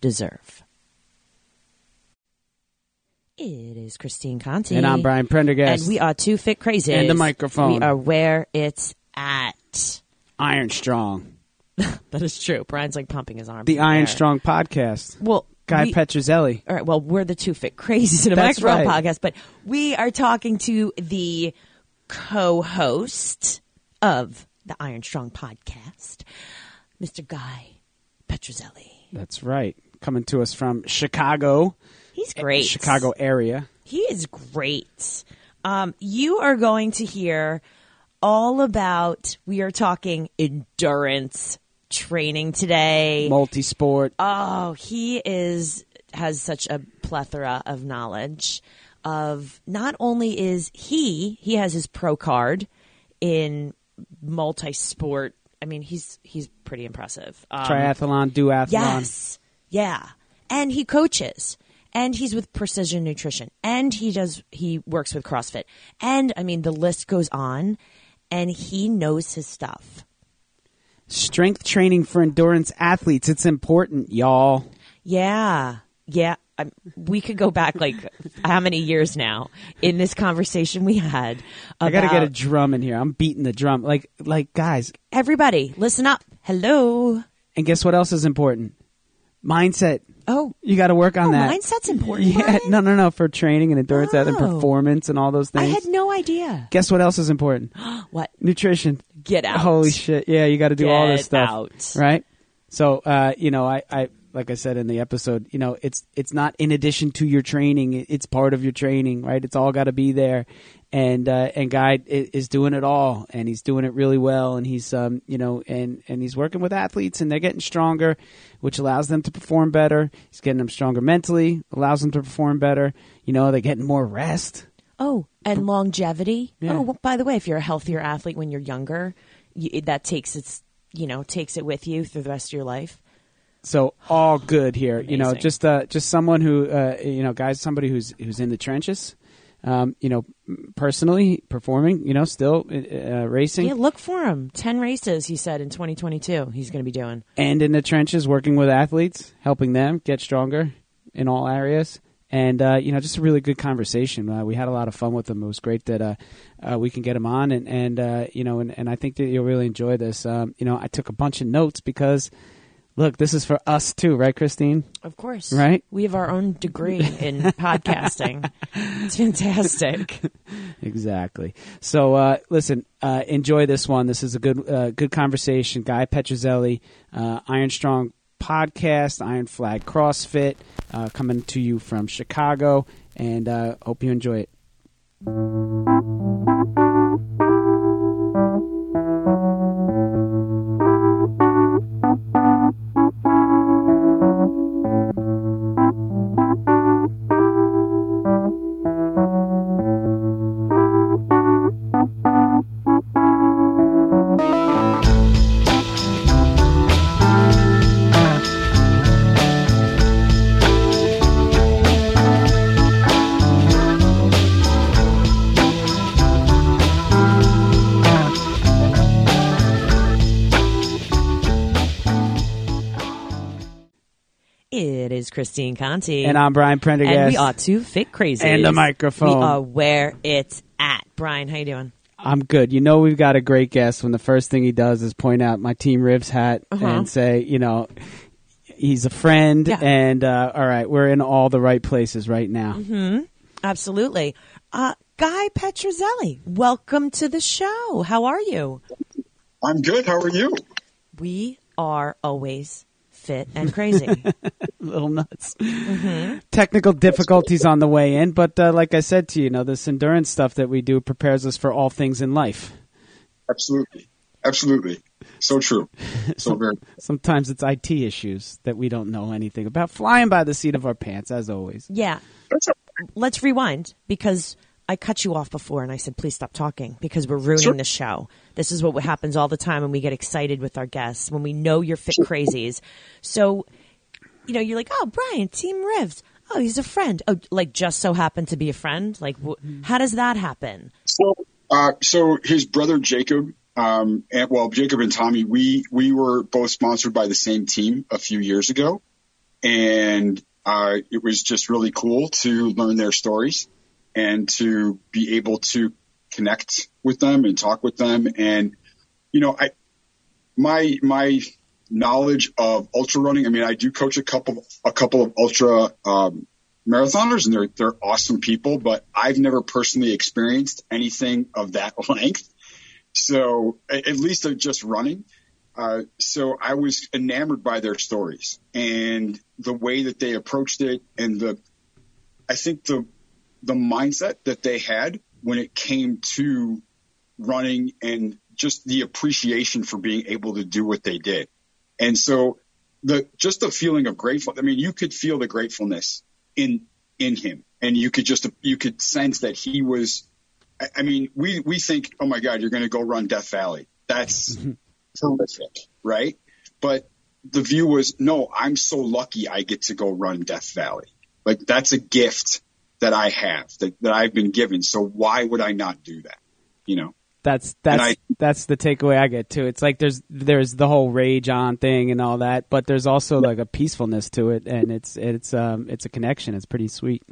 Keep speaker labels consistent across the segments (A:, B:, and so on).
A: deserve? It is Christine Conti.
B: And I'm Brian Prendergast.
A: And we are two fit crazy.
B: And the microphone.
A: We are where it's at.
B: Iron Strong.
A: That is true. Brian's like pumping his arm.
B: The Iron
A: air.
B: Strong podcast.
A: Well,
B: Guy
A: we-
B: Petrozelli.
A: All right. Well, we're the two fit crazies in a
B: That's
A: microphone
B: right.
A: podcast, but we are talking to the co-host of the Iron Strong podcast, Mr. Guy Petrozelli.
B: That's right. Coming to us from Chicago.
A: He's great.
B: Chicago area.
A: He is great. Um, you are going to hear all about. We are talking endurance training today.
B: Multi-sport.
A: Oh, he is has such a plethora of knowledge of not only is he he has his pro card in multi-sport. I mean, he's he's pretty impressive. Um,
B: triathlon, duathlon.
A: Yes. Yeah. And he coaches. And he's with Precision Nutrition. And he does he works with CrossFit. And I mean the list goes on and he knows his stuff.
B: Strength training for endurance athletes. It's important, y'all.
A: Yeah. Yeah. i we could go back like how many years now in this conversation we had
B: I got to get a drum in here. I'm beating the drum. Like like guys,
A: everybody listen up. Hello.
B: and guess what else is important? Mindset.
A: Oh,
B: You got to work on
A: oh,
B: that.
A: mindset's important.
B: Yeah, no, no, no. For training and endurance and
A: Oh.
B: performance and all those things.
A: I had no idea.
B: Guess what else is important?
A: What?
B: Nutrition.
A: Get out.
B: Holy shit! Yeah, you got to do all this stuff,
A: out.
B: right? So, uh, you know, I, I, like I said in the episode, you know, it's it's not in addition to your training; it's part of your training, right? It's all got to be there, and uh, and Guy is doing it all, and he's doing it really well, and he's, um, you know, and and he's working with athletes, and they're getting stronger, which allows them to perform better. He's getting them stronger mentally, allows them to perform better. You know, they're getting more rest.
A: Oh, and longevity.
B: Yeah.
A: Oh, well, by the way, if you're a healthier athlete when you're younger, you, that takes its you know takes it with you through the rest of your life.
B: So all good here. You know, just uh, just someone who uh, you know, guys, somebody who's who's in the trenches. Um, you know, personally performing. You know, still uh, racing
A: Yeah, look for him. Ten races, he said in 2022. He's going to be doing.
B: and in the trenches, working with athletes, helping them get stronger in all areas. And uh, you know, just a really good conversation. Uh, we had a lot of fun with him. It was great that uh, uh, we can get him on, and and uh, you know, and, and I think that you'll really enjoy this. Um, you know, I took a bunch of notes because, look, this is for us too, right, Christine?
A: Of course,
B: Right?
A: We have our own degree in podcasting. It's fantastic.
B: Exactly. So uh, listen, uh, enjoy this one. This is a good uh, good conversation. Guy Petrozelli, uh, Iron Strong podcast, Iron Flag CrossFit, uh, coming to you from Chicago, and uh, hope you enjoy it.
A: Christine Conti,
B: And I'm Brian Prendergast.
A: and we are two fit crazy.
B: And the microphone.
A: We are where it's at. Brian, how you doing?
B: I'm good. You know we've got a great guest when the first thing he does is point out my Team Rivs hat
A: Uh-huh.
B: and say, you know, he's a friend,
A: Yeah.
B: and uh, all right, we're in all the right places right now.
A: Mm-hmm. Absolutely. Uh, Guy Petrozelli, welcome to the show. How are you?
C: I'm good. How are you?
A: We are always fit and crazy.
B: little nuts.
A: Mm-hmm.
B: Technical difficulties on the way in, but uh, like I said to you, you know, this endurance stuff that we do prepares us for all things in life.
C: Absolutely. Absolutely. So true. So very.
B: Sometimes it's IT issues that we don't know anything about. Flying by the seat of our pants, as always.
A: Yeah. Let's rewind because I cut you off before and I said, please stop talking because we're ruining
C: Sure.
A: the show. This is what happens all the time when we get excited with our guests, when we know you're fit crazies. So, you know, you're like, oh, Brian, Team Rivs. Oh, he's a friend. Oh, like just so happened to be a friend? Like, wh- how does that happen?
C: so, uh, so his brother Jacob, um, and well, Jacob and Tommy, we we were both sponsored by the same team a few years ago, and uh, it was just really cool to learn their stories and to be able to connect with them and talk with them. And you know, I my my knowledge of ultra running. I mean, I do coach a couple a couple of ultra um, marathoners, and they're they're awesome people. But I've never personally experienced anything of that length. So at least of just running. Uh, so I was enamored by their stories and the way that they approached it, and the I think the the mindset that they had when it came to running and just the appreciation for being able to do what they did. And so the just the feeling of grateful. I mean, you could feel the gratefulness in in him, and you could just you could sense that he was. I- mean, we we think, oh my God, you're going to go run Death Valley. That's mm-hmm. terrific, right? But the view was, no, I'm so lucky I get to go run Death Valley. Like that's a gift that I have that, that I've been given. So why would I not do that? You know?
B: That's that's
C: I-
B: that's the takeaway I get too. It's like there's there's the whole rage on thing and all that, but there's also like a peacefulness to it, and it's it's um it's a connection. It's pretty sweet.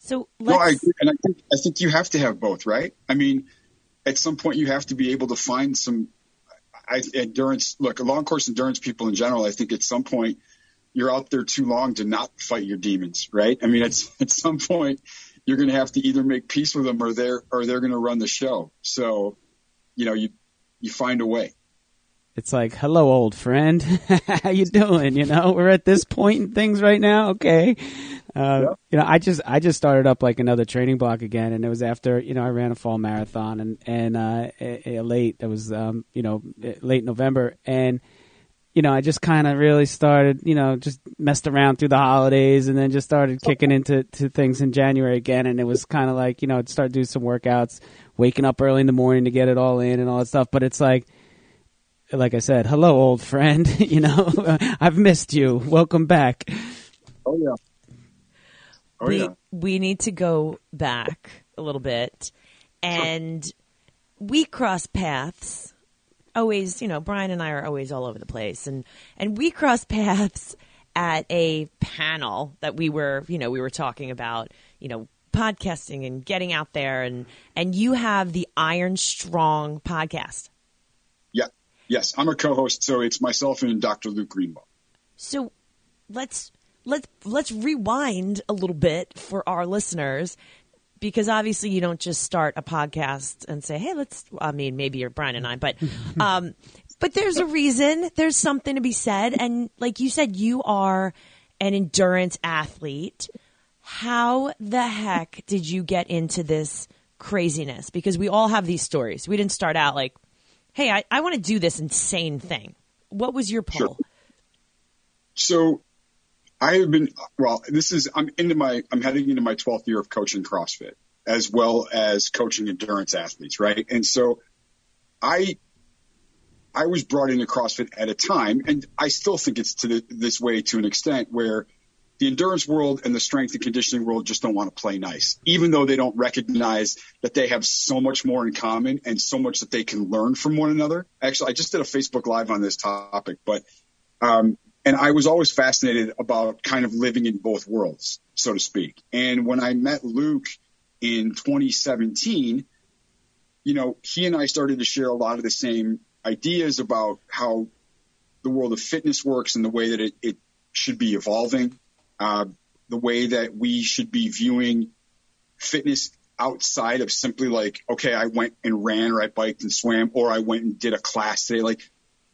A: So
C: No, I agree. And I think, I think you have to have both, right? I mean, at some point you have to be able to find some I, endurance. Look, long course endurance people in general, I think at some point you're out there too long to not fight your demons, right? I mean, it's at some point you're going to have to either make peace with them or they're, or they're going to run the show. So, you know, you, you find a way.
B: It's like, hello, old friend. How you doing? You know, we're at this point in things right now. Okay. Uh, You know, I just I just started up like another training block again, and it was after you know I ran a fall marathon and and uh, late it was um, you know late November, and you know I just kind of really started you know just messed around through the holidays, and then just started kicking into to things in January again, and it was kind of like you know I'd start doing some workouts, waking up early in the morning to get it all in and all that stuff, but it's like like I said, hello, old friend. you know, I've missed you. Welcome back.
C: Oh yeah. Oh
A: we
C: yeah.
A: we need to go back a little bit, and we cross paths. Always, you know, Brian and I are always all over the place, and and we cross paths at a panel that we were, you know, we were talking about, you know, podcasting and getting out there, and and you have the Iron Strong podcast.
C: Yeah. Yes. I'm a co-host. So it's myself and Dr. Luke Greenbaum.
A: So let's let's let's rewind a little bit for our listeners because obviously you don't just start a podcast and say, "Hey, let's." I mean, maybe you're Brian and I, but um, but there's a reason. There's something to be said, and like you said, you are an endurance athlete. How the heck did you get into this craziness? Because we all have these stories. We didn't start out like, "Hey, I, I want to do this insane thing." What was your pull?
C: Sure. So I have been, well, this is, I'm into my, I'm heading into my 12th year of coaching CrossFit as well as coaching endurance athletes, right? And so I, I was brought into CrossFit at a time, and I still think it's to the, this way to an extent where the endurance world and the strength and conditioning world just don't want to play nice, even though they don't recognize that they have so much more in common and so much that they can learn from one another. Actually, I just did a Facebook Live on this topic, but um, and I was always fascinated about kind of living in both worlds, so to speak. And when I met Luke in 2017, you know, he and I started to share a lot of the same ideas about how the world of fitness works and the way that it, it should be evolving, uh, the way that we should be viewing fitness outside of simply like, okay, I went and ran or I biked and swam or I went and did a class today. Like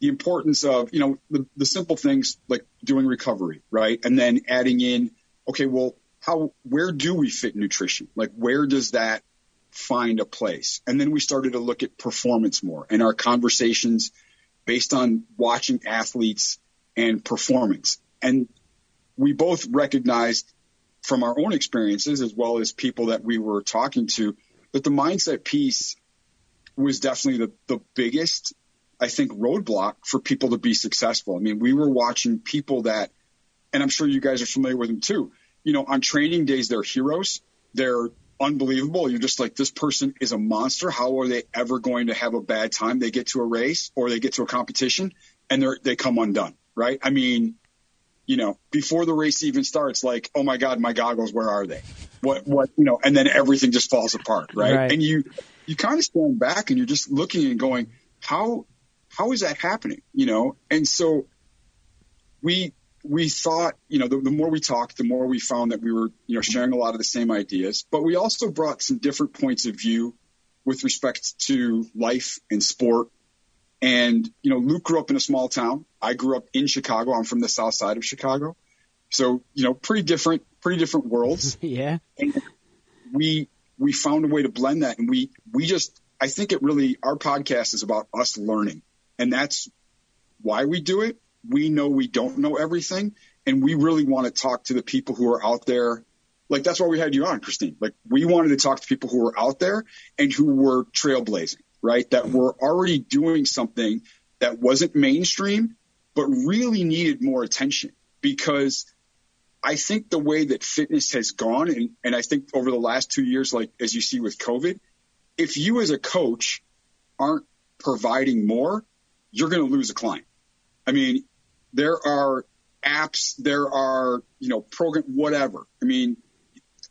C: the importance of, you know, the, the simple things like doing recovery, right? And then adding in, okay, well, how, where do we fit nutrition? Like where does that find a place? And then we started to look at performance more and our conversations based on watching athletes and performance. And we both recognized from our own experiences as well as people that we were talking to that the mindset piece was definitely the, the biggest, I think, roadblock for people to be successful. I mean, we were watching people that, and I'm sure you guys are familiar with them too. You know, on training days, they're heroes. They're unbelievable. You're just like, this person is a monster. How are they ever going to have a bad time? They get to a race or they get to a competition and they're, they come undone, right? I mean, you know, before the race even starts, like, oh my God, my goggles, where are they? What, what, you know, and then everything just falls apart, right? right. And you, you kind of stand back and you're just looking and going, how, how is that happening? You know? And so we, we thought, you know, the, the, more we talked, the more we found that we were, you know, sharing a lot of the same ideas, but we also brought some different points of view with respect to life and sport. And, you know, Luke grew up in a small town. I grew up in Chicago. I'm from the south side of Chicago. So, you know, pretty different, pretty different worlds.
B: yeah.
C: And we, we found a way to blend that. And we, we just, I think it really, our podcast is about us learning. And that's why we do it we know we don't know everything and we really want to talk to the people who are out there. Like that's why we had you on, Christine. Like we wanted to talk to people who were out there and who were trailblazing, right? That were already doing something that wasn't mainstream, but really needed more attention because I think the way that fitness has gone, and, and I think over the last two years, like as you see with COVID, if you as a coach aren't providing more, you're going to lose a client. I mean, there are apps, there are, you know, program, whatever. I mean,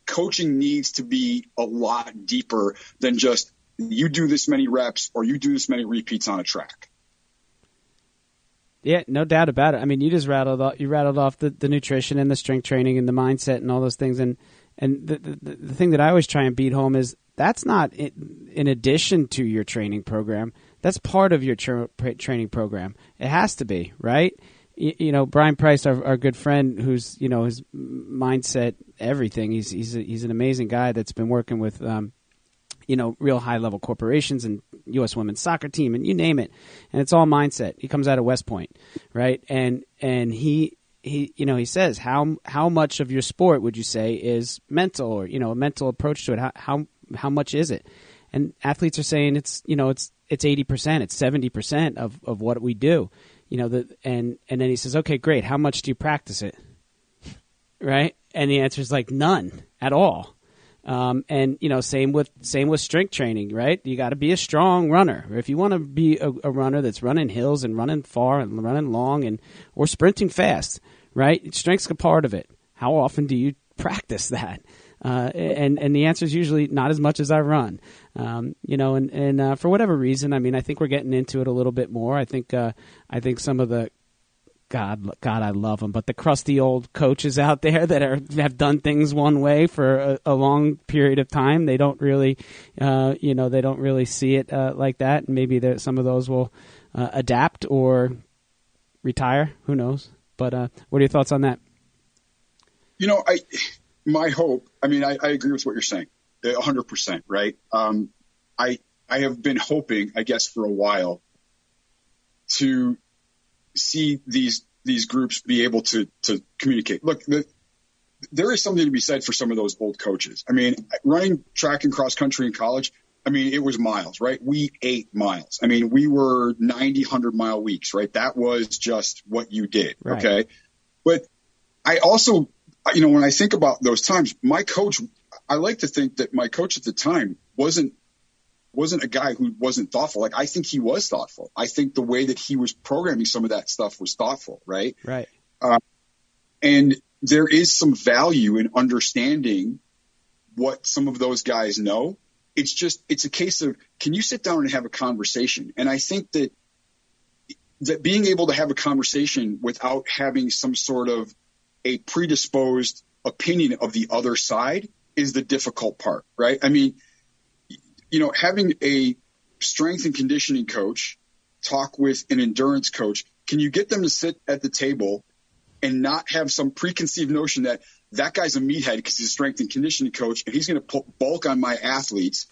C: coaching needs to be a lot deeper than just you do this many reps or you do this many repeats on a track.
B: Yeah, no doubt about it. I mean, you just rattled off, you rattled off the, the nutrition and the strength training and the mindset and all those things. And and the, the, the thing that I always try and beat home is that's not in, in addition to your training program. That's part of your tra- training program. It has to be right you know Brian Price, our, our good friend, who's you know his mindset, everything. He's he's a, he's an amazing guy that's been working with um, you know real high level corporations and U.S. women's soccer team and you name it, and it's all mindset. He comes out of West Point, right? And and he he you know he says how how much of your sport would you say is mental or you know a mental approach to it? How how how much is it? And athletes are saying it's you know it's it's eighty percent, it's seventy percent of of what we do you know, the, and and then he says, okay, great. How much do you practice it? Right? And the answer is like none at all. Um, and you know, same with same with strength training, right? You got to be a strong runner. If you want to be a, a, runner that's running hills and running far and running long and or sprinting fast, right? Strength's a part of it. How often do you practice that? Uh, and and the answer is usually not as much as I run. Um, you know, and and uh, for whatever reason, I mean, I think we're getting into it a little bit more. I think uh, I think some of the God, God, I love them. But the crusty old coaches out there that are have done things one way for a, a long period of time, they don't really, uh, you know, they don't really see it uh, like that. And maybe some of those will uh, adapt or retire. Who knows? But uh, what are your thoughts on that?
C: You know, I my hope, I mean, I, I agree with what you're saying, 100%, right? Um, I, I have been hoping, I guess, for a while to see these, these groups be able to, to communicate. Look, the, there is something to be said for some of those old coaches. I mean, running track and cross country in college, I mean, it was miles, right? We ate miles. I mean, we were 90, 100 mile weeks, right? That was just what you did. Right. Okay. But I also you know, when I think about those times, my coach, I like to think that my coach at the time wasn't wasn't a guy who wasn't thoughtful. Like I think he was thoughtful. I think the way that he was programming some of that stuff was thoughtful, right?
B: Right.
C: Uh, and there is some value in understanding what some of those guys know. It's just it's a case of can you sit down and have a conversation? And I think that that being able to have a conversation without having some sort of a predisposed opinion of the other side is the difficult part, right? I mean, you know, having a strength and conditioning coach talk with an endurance coach, can you get them to sit at the table and not have some preconceived notion that that guy's a meathead because he's a strength and conditioning coach and he's going to bulk on my athletes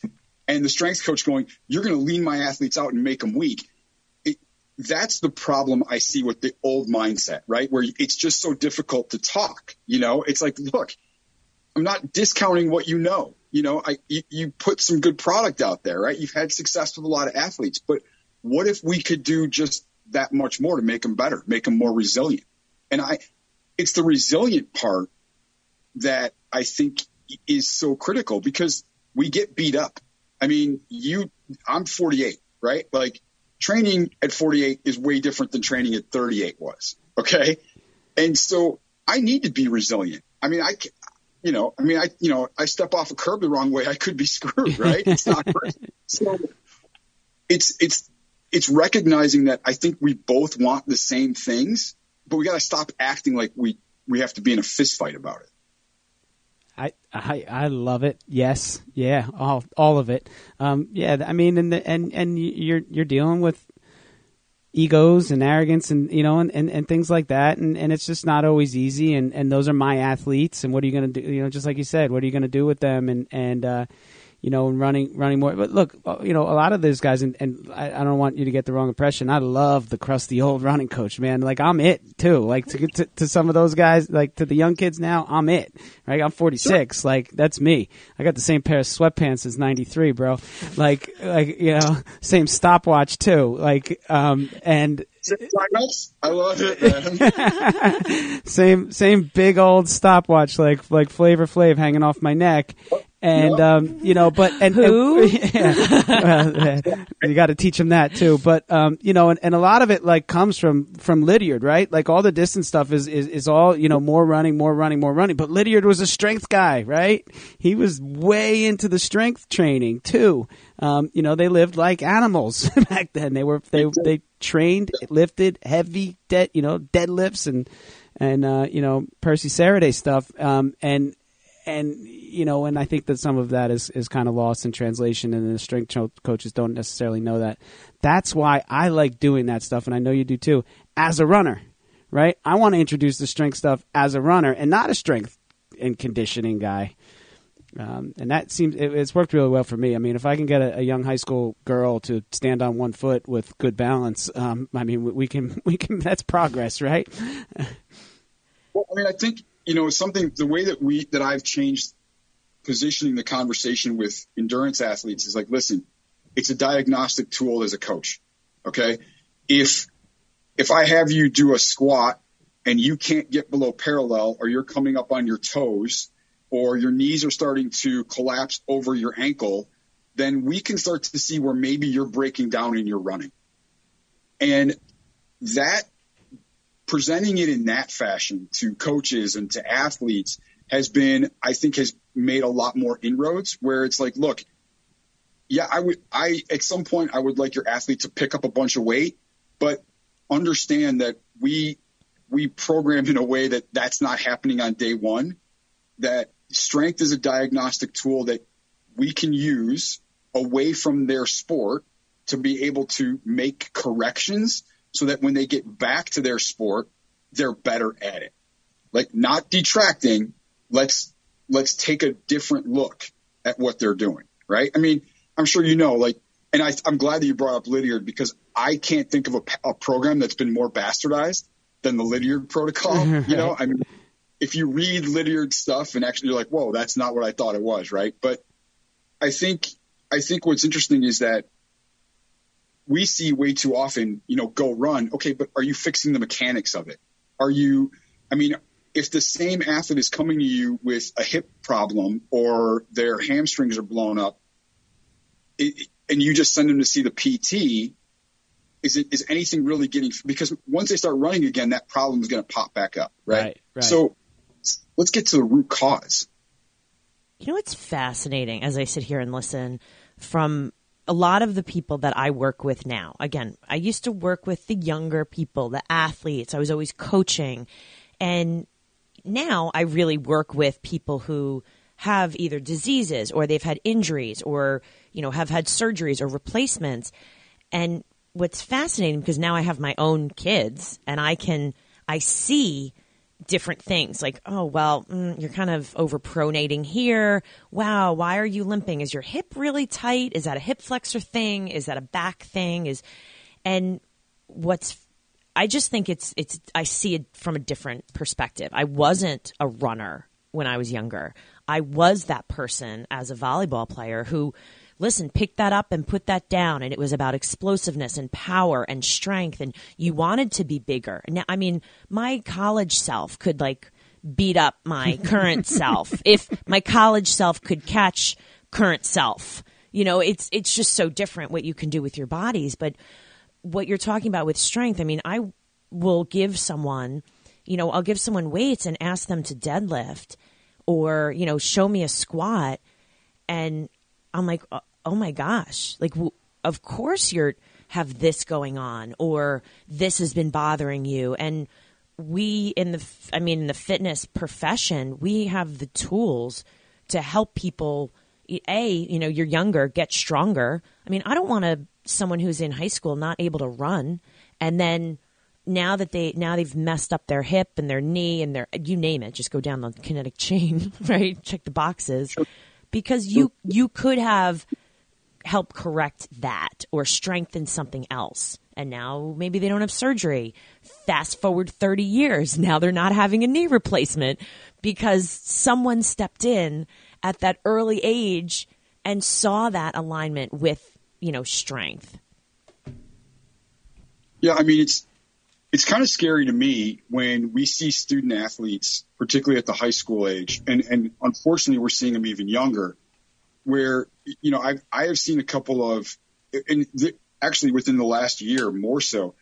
C: and the strength coach going, you're going to lean my athletes out and make them weak that's the problem I see with the old mindset, right? Where it's just so difficult to talk. You know, it's like, look, I'm not discounting what you know. You know, I you, you put some good product out there, right? You've had success with a lot of athletes, but what if we could do just that much more to make them better, make them more resilient? And I, it's the resilient part that I think is so critical because we get beat up. I mean, you, I'm 48, right? Like training at 48 is way different than training at 38 was. Okay. And so I need to be resilient. I mean, I, you know, I mean, I, you know, I step off a curb the wrong way, I could be screwed, right? It's not. So it's, it's, it's recognizing that I think we both want the same things, but we got to stop acting like we, we have to be in a fist fight about it.
B: I, I I love it. Yes, yeah, all all of it. Um, yeah, I mean, and the, and and you're you're dealing with egos and arrogance and you know and, and, and things like that. And, and it's just not always easy. And, and those are my athletes. And what are you going to do you know just like you said what are you going to do with them? And and uh, you know, and running running more. But look, uh, you know, a lot of those guys, and, and I, I, don't want you to get the wrong impression. I love the crusty old running coach, man. Like I'm it too. Like to to, to some of those guys, like to the young kids now, I'm it. Right? I'm 46. Sure. Like that's me. I got the same pair of sweatpants as '93, bro. Like like you know, same stopwatch too. Like um and.
C: I love it,
B: man. same, same big old stopwatch like like Flavor Flav hanging off my neck, and yep. um, you know, but and
A: who
B: and, yeah, you got to teach them that too. But um, you know, and, and a lot of it like comes from from Lydiard, right? Like all the distance stuff is, is is all you know, more running, more running, more running. But Lydiard was a strength guy, right? He was way into the strength training too. Um, you know, they lived like animals back then. They were they they trained, lifted heavy dead, you know, deadlifts and and uh, you know Percy Cerutty stuff. Um, and and you know, and I think that some of that is is kind of lost in translation, and the strength coaches don't necessarily know that. That's why I like doing that stuff, and I know you do too. As a runner, right? I want to introduce the strength stuff as a runner, and not a strength and conditioning guy. Um, and that seems it, it's worked really well for me. I mean, if I can get a, a, young high school girl to stand on one foot with good balance, um, I mean, we, we can we can. That's progress, right?
C: well, I mean, I think you know, something, the way that we, that I've changed positioning the conversation with endurance athletes is like, listen, it's a diagnostic tool as a coach. Okay. If, if I have you do a squat and you can't get below parallel or you're coming up on your toes or your knees are starting to collapse over your ankle, then we can start to see where maybe you're breaking down in your running. And that presenting it in that fashion to coaches and to athletes has been, I think, has made a lot more inroads where it's like, look, yeah, I would, I, at some point, I would like your athlete to pick up a bunch of weight, but understand that we, we program in a way that that's not happening on day one, that strength is a diagnostic tool that we can use away from their sport to be able to make corrections so that when they get back to their sport, they're better at it. Like not detracting, let's let's take a different look at what they're doing, right? I mean, I'm sure you know, like, and I, am glad that you brought up Lydiard because I can't think of a, a program that's been more bastardized than the Lydiard protocol. you know, I mean, if you read Lydiard stuff and actually you're like, whoa, that's not what I thought it was, right? But I think I think what's interesting is that we see way too often, you know, go run. Okay, but are you fixing the mechanics of it? Are you, I mean, if the same athlete is coming to you with a hip problem or their hamstrings are blown up, it, and you just send them to see the PT, is it is anything really getting because once they start running again, that problem is going to pop back up, right?
B: right? Right.
C: So let's get to the root cause.
A: You know what's fascinating as I sit here and listen from a lot of the people that I work with now, again, I used to work with the younger people, the athletes. I was always coaching. And now I really work with people who have either diseases or they've had injuries or, you know, have had surgeries or replacements. And what's fascinating because now I have my own kids and I can, I see different things like, oh, well, mm, you're kind of overpronating here. Wow, why are you limping? Is your hip really tight? Is that a hip flexor thing? Is that a back thing? Is, and what's I just think it's it's I see it from a different perspective. I wasn't a runner when I was younger. I was that person as a volleyball player who listen, pick that up and put that down. And it was about explosiveness and power and strength. And you wanted to be bigger. Now I mean, my college self could like beat up my current self. If my college self could catch current self. You know, it's it's just so different what you can do with your bodies, but what you're talking about with strength, I mean, I will give someone, you know, I'll give someone weights and ask them to deadlift or, you know, show me a squat. And I'm like, "Oh my gosh, like of course you're have this going on or this has been bothering you." And we in the I mean in the fitness profession, we have the tools to help people a, you know, you're younger, get stronger. I mean, I don't want to someone who's in high school not able to run. And then now that they now they've messed up their hip and their knee and their you name it just go down the kinetic chain right? Check the boxes. Because you you could have helped correct that or strengthen something else and now maybe they don't have surgery fast forward 30 years now they're not having a knee replacement because someone stepped in at that early age and saw that alignment with you know strength.
C: Yeah, I mean it's it's kind of scary to me when we see student athletes, particularly at the high school age, and and unfortunately we're seeing them even younger, where you know I I have seen a couple of, and th- actually within the last year more so,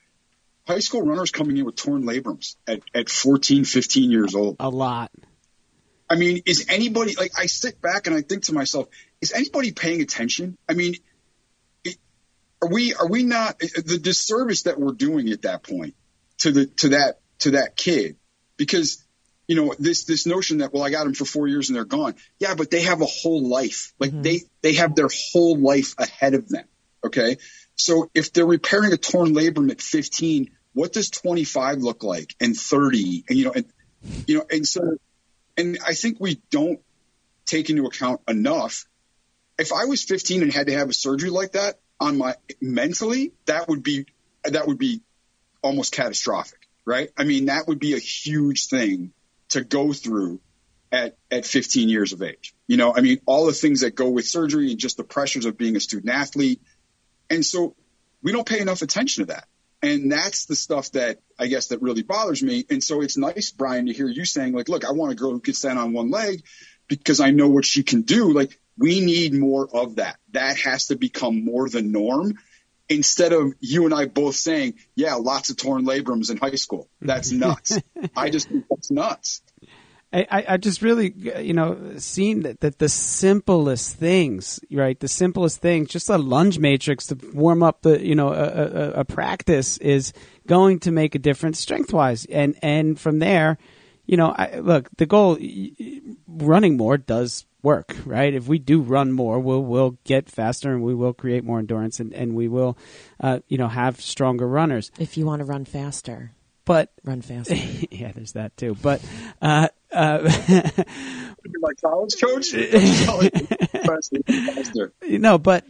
C: high school runners coming in with torn labrums at at 14, 15 years old.
B: A lot.
C: I mean, is anybody like I sit back and I think to myself, is anybody paying attention? I mean, are we are we not the disservice that we're doing at that point to the to that to that kid because you know this this notion that well I got them for four years and they're gone yeah but they have a whole life like mm-hmm. they they have their whole life ahead of them okay so if they're repairing a torn labrum at 15 what does 25 look like and 30 and you know and you know and so and I think we don't take into account enough if I was 15 and had to have a surgery like that on my mentally, that would be that would be almost catastrophic, right? I mean, that would be a huge thing to go through at at 15 years of age. You know, I mean, all the things that go with surgery and just the pressures of being a student athlete. And so we don't pay enough attention to that. And that's the stuff that I guess that really bothers me. And so it's nice, Brian, to hear you saying like, look, I want a girl who can stand on one leg because I know what she can do. Like we need more of that. That has to become more the norm instead of you and I both saying, yeah, lots of torn labrums in high school. That's nuts. I just think that's nuts.
B: I, I just really, you know, seen that, that the simplest things, right? The simplest things, just a lunge matrix to warm up the, you know, a, a, a practice is going to make a difference strength wise. And, and from there, you know, I, look, the goal, running more does work, right? If we do run more, we'll we'll get faster and we will create more endurance and, and we will, uh, you know, have stronger runners.
A: If you want to run faster,
B: but
A: run faster.
B: yeah, there's that too. But uh, uh,
C: my college coach.
B: you know, but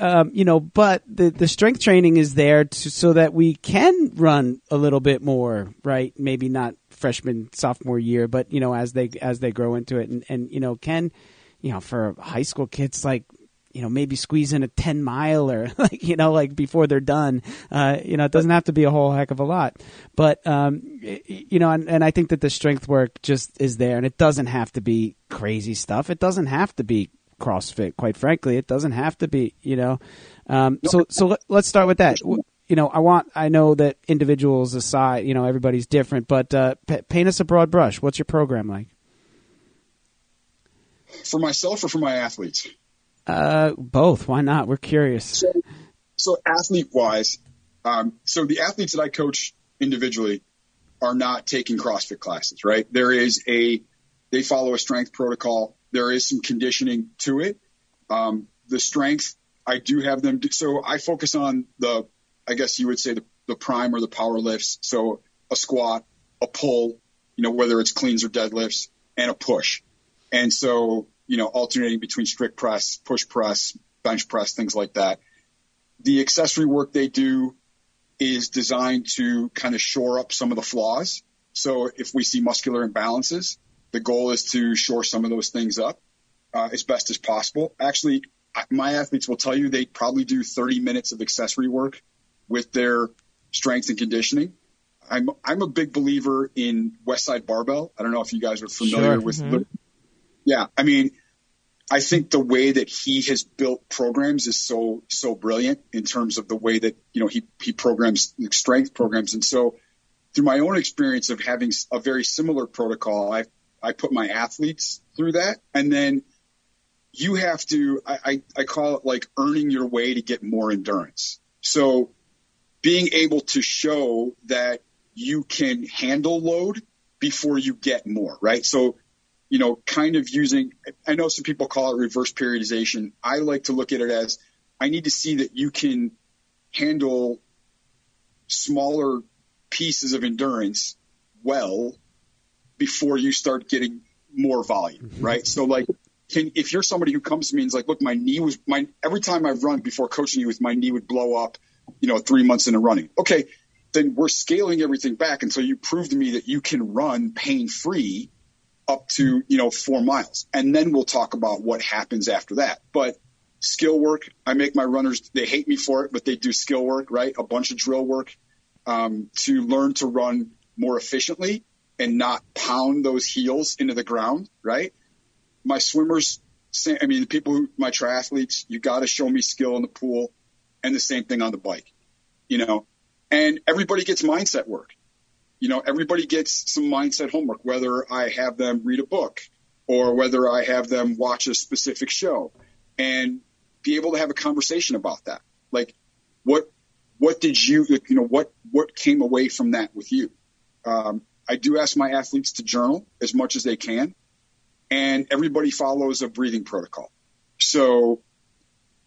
B: um, you know, but the the strength training is there to, so that we can run a little bit more, right? Maybe not freshman sophomore year, but you know as they as they grow into it, and and you know can you know for high school kids like you know maybe squeeze in a 10 mile or like you know like before they're done uh, you know it doesn't have to be a whole heck of a lot but um, you know and, and i think that the strength work just is there and it doesn't have to be crazy stuff it doesn't have to be crossfit quite frankly it doesn't have to be you know um, so so let, let's start with that you know, I want, I know that individuals aside, you know, everybody's different, but uh, p- paint us a broad brush. What's your program like?
C: For myself or for my athletes?
B: Uh, both. Why not? We're curious.
C: So, so athlete wise, um, so the athletes that I coach individually are not taking CrossFit classes, right? There is a, they follow a strength protocol. There is some conditioning to it. Um, the strength, I do have them. Do, so I focus on the I guess you would say the, the prime or the power lifts. So a squat, a pull, you know, whether it's cleans or deadlifts, and a push. And so, you know, alternating between strict press, push press, bench press, things like that. The accessory work they do, is designed to kind of shore up some of the flaws. So if we see muscular imbalances, the goal is to shore some of those things up uh, as best as possible. Actually, my athletes will tell you they probably do 30 minutes of accessory work with their strength and conditioning. I'm I'm a big believer in Westside Barbell. I don't know if you guys are familiar
B: Sure.
C: with.
A: Mhm.
C: Yeah, I mean, I think the way that he has built programs is so so brilliant in terms of the way that you know he he programs strength programs, and so through my own experience of having a very similar protocol, I I put my athletes through that, and then you have to I, I, I call it like earning your way to get more endurance. So being able to show that you can handle load before you get more, right? So, you know, kind of using, I know some people call it reverse periodization. I like to look at it as I need to see that you can handle smaller pieces of endurance well before you start getting more volume, right? So like, can, if you're somebody who comes to me and is like, look, my knee was my, every time I've run before coaching you with my knee would blow up, you know, three months into running. Okay. Then we're scaling everything back until you prove to me that you can run pain free up to, you know, four miles. And then we'll talk about what happens after that. But skill work, I make my runners, they hate me for it, but they do skill work, right? A bunch of drill work, um, to learn to run more efficiently and not pound those heels into the ground, right? My swimmers, I mean, the people who, my triathletes, you got to show me skill in the pool and the same thing on the bike, you know, and everybody gets mindset work. You know, everybody gets some mindset homework, whether I have them read a book or whether I have them watch a specific show and be able to have a conversation about that. Like what, what did you, you know, what, what came away from that with you? Um, I do ask my athletes to journal as much as they can and everybody follows a breathing protocol. So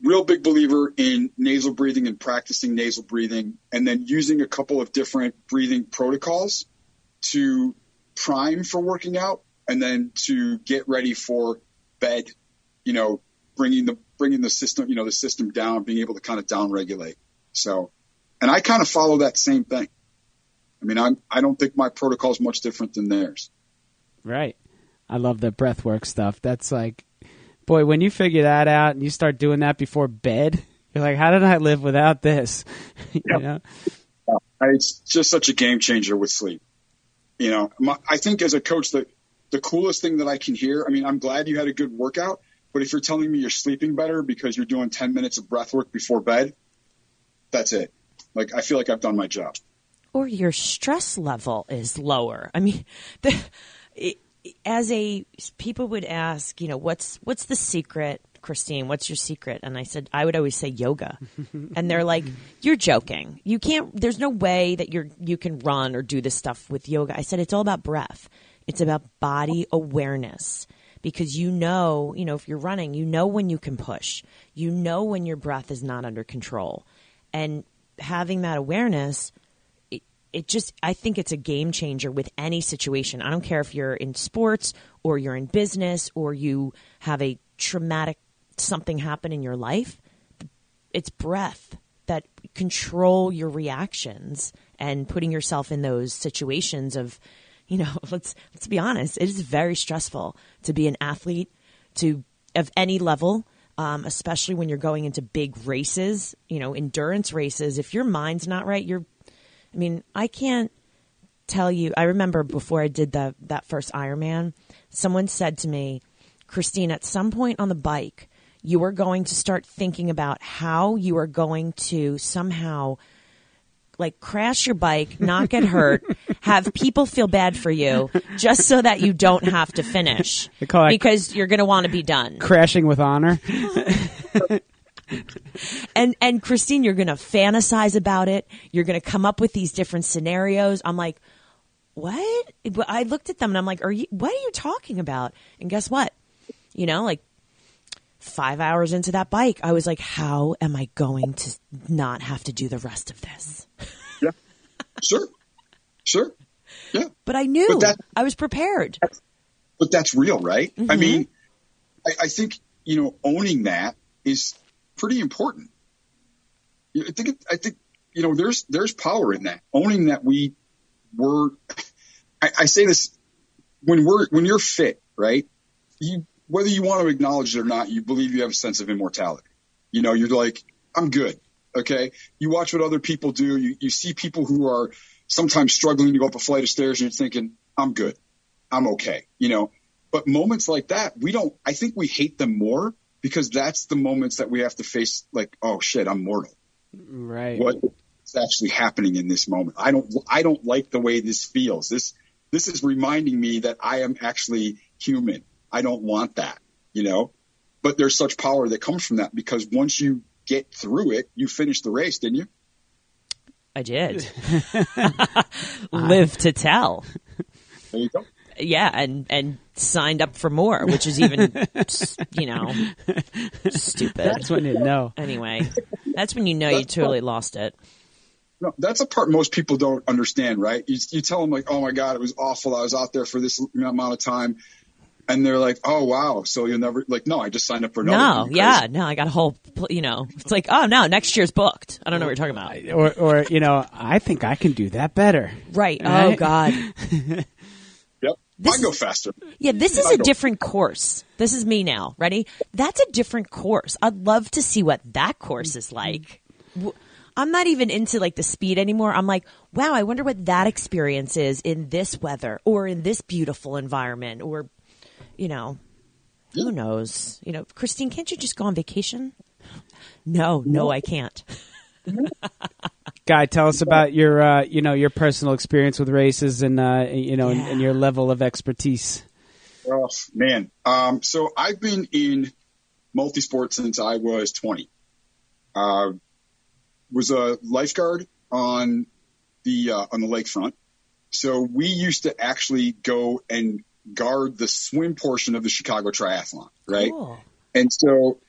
C: real big believer in nasal breathing and practicing nasal breathing and then using a couple of different breathing protocols to prime for working out and then to get ready for bed, you know, bringing the, bringing the system, you know, the system down, being able to kind of down regulate. So, and I kind of follow that same thing. I mean, I'm, I don't think my protocol is much different than theirs.
B: Right. I love the breath work stuff. That's like, boy, when you figure that out and you start doing that before bed, you're like, how did I live without this? you
C: Yep.
B: know?
C: It's just such a game changer with sleep. You know, my, I think as a coach, the, the coolest thing that I can hear, I mean, I'm glad you had a good workout, but if you're telling me you're sleeping better because you're doing 10 minutes of breath work before bed, that's it. Like, I feel like I've done my job.
A: Or your stress level is lower. I mean, the, it, as a people would ask, you know, what's what's the secret, Christine? What's your secret? And I said I would always say yoga, and they're like, "You're joking. You can't. There's no way that you're you can run or do this stuff with yoga." I said it's all about breath. It's about body awareness because you know, you know, if you're running, you know when you can push. You know when your breath is not under control. And having that awareness it, just I think it's a game changer with any situation. I don't care if you're in sports or you're in business or you have a traumatic something happen in your life. It's breath that control your reactions and putting yourself in those situations of you know, let's let's be honest, it is very stressful to be an athlete to of any level um, especially when you're going into big races, you know, endurance races. If your mind's not right, you're I mean, I can't tell you. I remember before I did the that first Ironman, someone said to me, "Christine, at some point on the bike, you are going to start thinking about how you are going to somehow." Like crash your bike, not get hurt, have people feel bad for you, just so that you don't have to finish
B: They call it-
A: because you're going to want to be done.
B: Crashing with honor.
A: and and Christine, you're gonna fantasize about it. You're gonna come up with these different scenarios. I'm like, what? I looked at them and I'm like, are you? What are you talking about? And guess what? You know, like five hours into that bike, I was like, how am I going to not have to do the rest of this?
C: Yeah. Sure. Sure. Yeah.
A: But I knew
C: But that-
A: I was prepared.
C: But that's real, right?
A: Mm-hmm.
C: I mean, I, I think, you know, owning that is pretty important. I think, I think you know, there's, there's power in that owning that we were, I, I say this when we're, when you're fit, right? You, whether you want to acknowledge it or not, you believe you have a sense of immortality. You know, you're like, I'm good. Okay. You watch what other people do. You, you see people who are sometimes struggling to go up a flight of stairs and you're thinking, I'm good. I'm okay. You know, but moments like that, we don't, I think we hate them more because that's the moments that we have to face like, oh shit, I'm mortal.
B: Right.
C: What's actually happening in this moment? I don't, I don't like the way this feels. This, this is reminding me that I am actually human. I don't want that, you know, but there's such power that comes from that because once you get through it, you finish the race, didn't you?
A: I did. Live to tell.
C: There you go.
A: Yeah, and and signed up for more, which is even, you know, stupid.
B: That's when you know.
A: Anyway, that's when you know you
C: That's
A: totally lost it.
C: No, that's a part most people don't understand, right? You, you tell them like, "Oh my God, it was awful. I was out there for this amount of time," and they're like, "Oh wow, so you'll never like." No, I just signed up for another.
A: No,
C: one because-
A: yeah, no, I got a whole, you know, it's like, oh no, next year's booked. I don't know what you're talking about.
B: Or, or you know, I think I can do that better.
A: Right. Oh God. This
C: I go faster.
A: Yeah, this is
C: I
A: a
C: don't-
A: different course. This is me now. Ready? That's a different course. I'd love to see what that course is like. I'm not even into like the speed anymore. I'm like, wow, I wonder what that experience is in this weather or in this beautiful environment or, you know, who knows? You know, Christine, can't you just go on vacation? No, no, I can't.
B: Guy, tell us about your, uh, you know, your personal experience with races and, uh, you know, and,
A: Yeah.
B: and your level of expertise.
C: Oh man. Um, so I've been in multisport since I was 20. Uh, was a lifeguard on the uh, on the lakefront. So we used to actually go and guard the swim portion of the Chicago Triathlon, right?
A: Cool.
C: And so,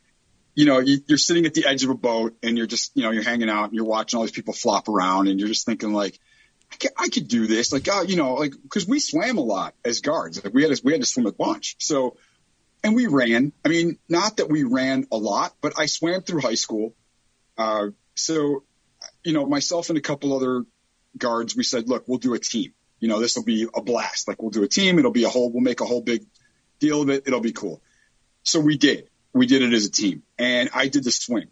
C: you know, you, you're sitting at the edge of a boat and you're just, you know, you're hanging out and you're watching all these people flop around and you're just thinking like, I could, I could do this. Like, oh, you know, like, cause we swam a lot as guards. Like we had to, we had to swim a bunch. So, and we ran. I mean, not that we ran a lot, but I swam through high school. Uh, so, you know, myself and a couple other guards, we said, look, we'll do a team. You know, this will be a blast. Like we'll do a team. It'll be a whole, we'll make a whole big deal of it. It'll be cool. So we did. We did it as a team and I did the swim.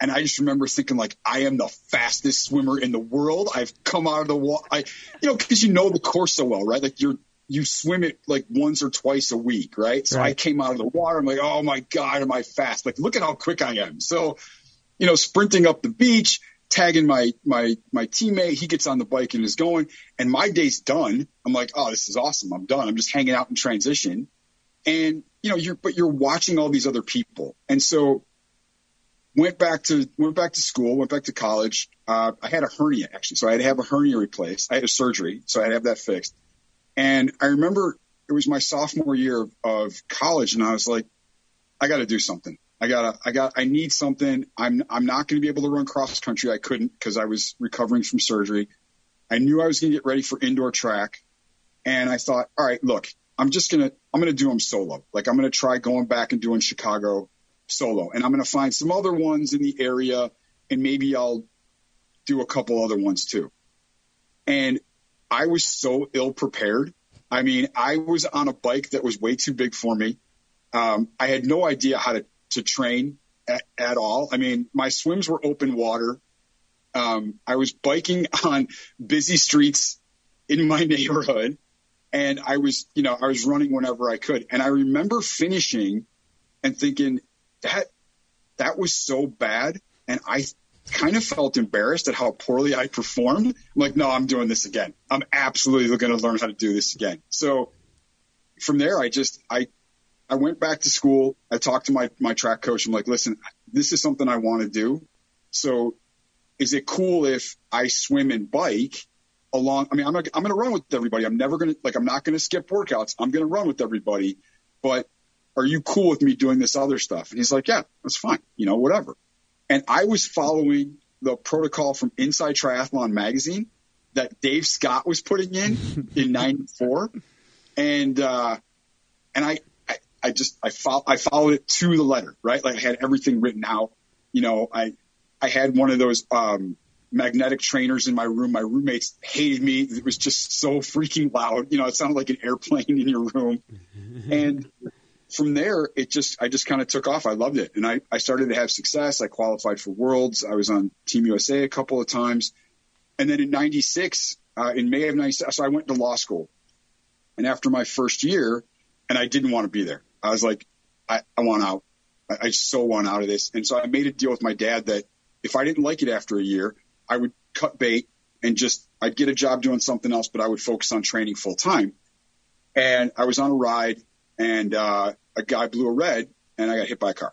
C: And I just remember thinking like, I am the fastest swimmer in the world. I've come out of the water. I, you know, cause you know the course so well, right? Like you're, you swim it like once or twice a week, right? So I came out of the water. I'm like, oh my God, am I fast? Like, look at how quick I am. So, you know, sprinting up the beach, tagging my, my, my teammate. He gets on the bike and is going and my day's done. I'm like, oh, this is awesome. I'm done. I'm just hanging out in transition. And, you know, you're, but you're watching all these other people. And so went back to, went back to school, went back to college. Uh, I had a hernia actually. So I had to have a hernia replaced. I had a surgery. So I had to have that fixed. And I remember it was my sophomore year of, of college and I was like, I got to do something. I gotta, I got, I need something. I'm, I'm not going to be able to run cross country. I couldn't because I was recovering from surgery. I knew I was going to get ready for indoor track. And I thought, all right, look, I'm just to, I'm to do them solo. Like I'm to try going back and doing Chicago solo and I'm to find some other ones in the area and maybe I'll do a couple other ones too. And I was so ill prepared. I mean, I was on a bike that was way too big for me. Um, I had no idea how to, to train at, at all. I mean, my swims were open water. Um, I was biking on busy streets in my neighborhood and I was, you know, I was running whenever I could. And I remember finishing and thinking that that was so bad. And I kind of felt embarrassed at how poorly I performed. I'm like, no, I'm doing this again. I'm absolutely going to learn how to do this again. So from there, I just, I, I went back to school. I talked to my, my track coach. I'm like, listen, this is something I want to do. So is it cool if I swim and bike along? I mean, I'm, not, I'm going to run with everybody. I'm never going to, like, I'm not going to skip workouts. I'm going to run with everybody, but are you cool with me doing this other stuff? And he's like, yeah, that's fine. You know, whatever. And I was following the protocol from Inside Triathlon magazine that Dave Scott was putting in in 94. And, uh, and I, I, I just, I follow, I followed it to the letter, right? Like I had everything written out. You know, I, I had one of those, um, magnetic trainers in my room. My roommates hated me. It was just so freaking loud. You know, it sounded like an airplane in your room. and from there, it just, I just kind of took off. I loved it. And I, I started to have success. I qualified for worlds. I was on Team USA a couple of times. And then in 96, uh, in May of 96, so I went to law school. And after my first year, and I didn't want to be there, I was like, I, I want out. I, I so want out of this. And so I made a deal with my dad that if I didn't like it after a year, I would cut bait and just, I'd get a job doing something else, but I would focus on training full time. And I was on a ride and, uh, a guy blew a red and I got hit by a car.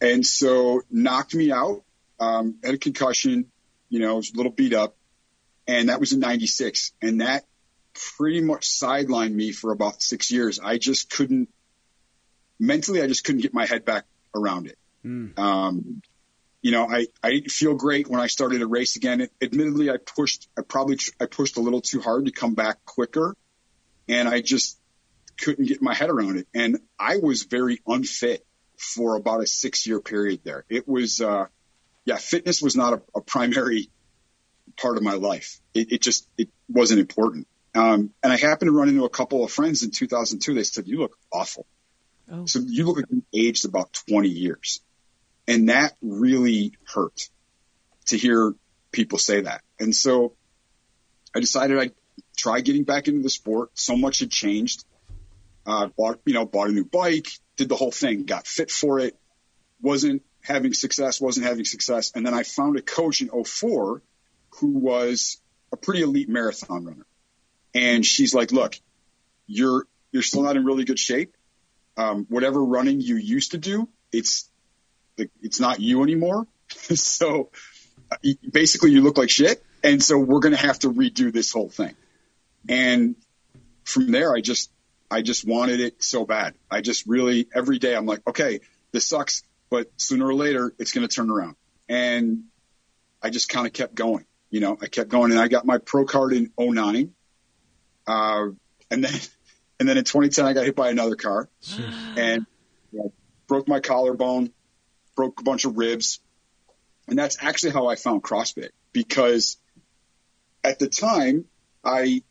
C: And so knocked me out, um, had a concussion, you know, was a little beat up. And that was in 96. And that pretty much sidelined me for about six years. I just couldn't, mentally, I just couldn't get my head back around it. Mm. Um, you know, I, I didn't feel great when I started to race again. It, admittedly, I pushed, I probably, I pushed a little too hard to come back quicker. And I just couldn't get my head around it. And I was very unfit for about a six year period there. It was, uh, yeah, fitness was not a, a primary part of my life. It, it just, it wasn't important. Um, and I happened to run into a couple of friends in 2002. They said, you look awful. Oh. So you look like you aged about 20 years. And that really hurt to hear people say that. And so I decided I'd try getting back into the sport. So much had changed. Uh, bought, you know, bought a new bike, did the whole thing, got fit for it, wasn't having success, wasn't having success. And then I found a coach in 04 who was a pretty elite marathon runner. And she's like, look, you're, you're still not in really good shape. Um, whatever running you used to do, it's, it's not you anymore. so uh, basically you look like shit. And so we're going to have to redo this whole thing. And from there, I just, I just wanted it so bad. I just really, every day I'm like, okay, this sucks, but sooner or later it's going to turn around. And I just kind of kept going, you know, I kept going and I got my pro card in 09. Uh, and then, and then in 2010, I got hit by another car and you know, broke my collarbone, broke a bunch of ribs. And that's actually how I found CrossFit because at the time I,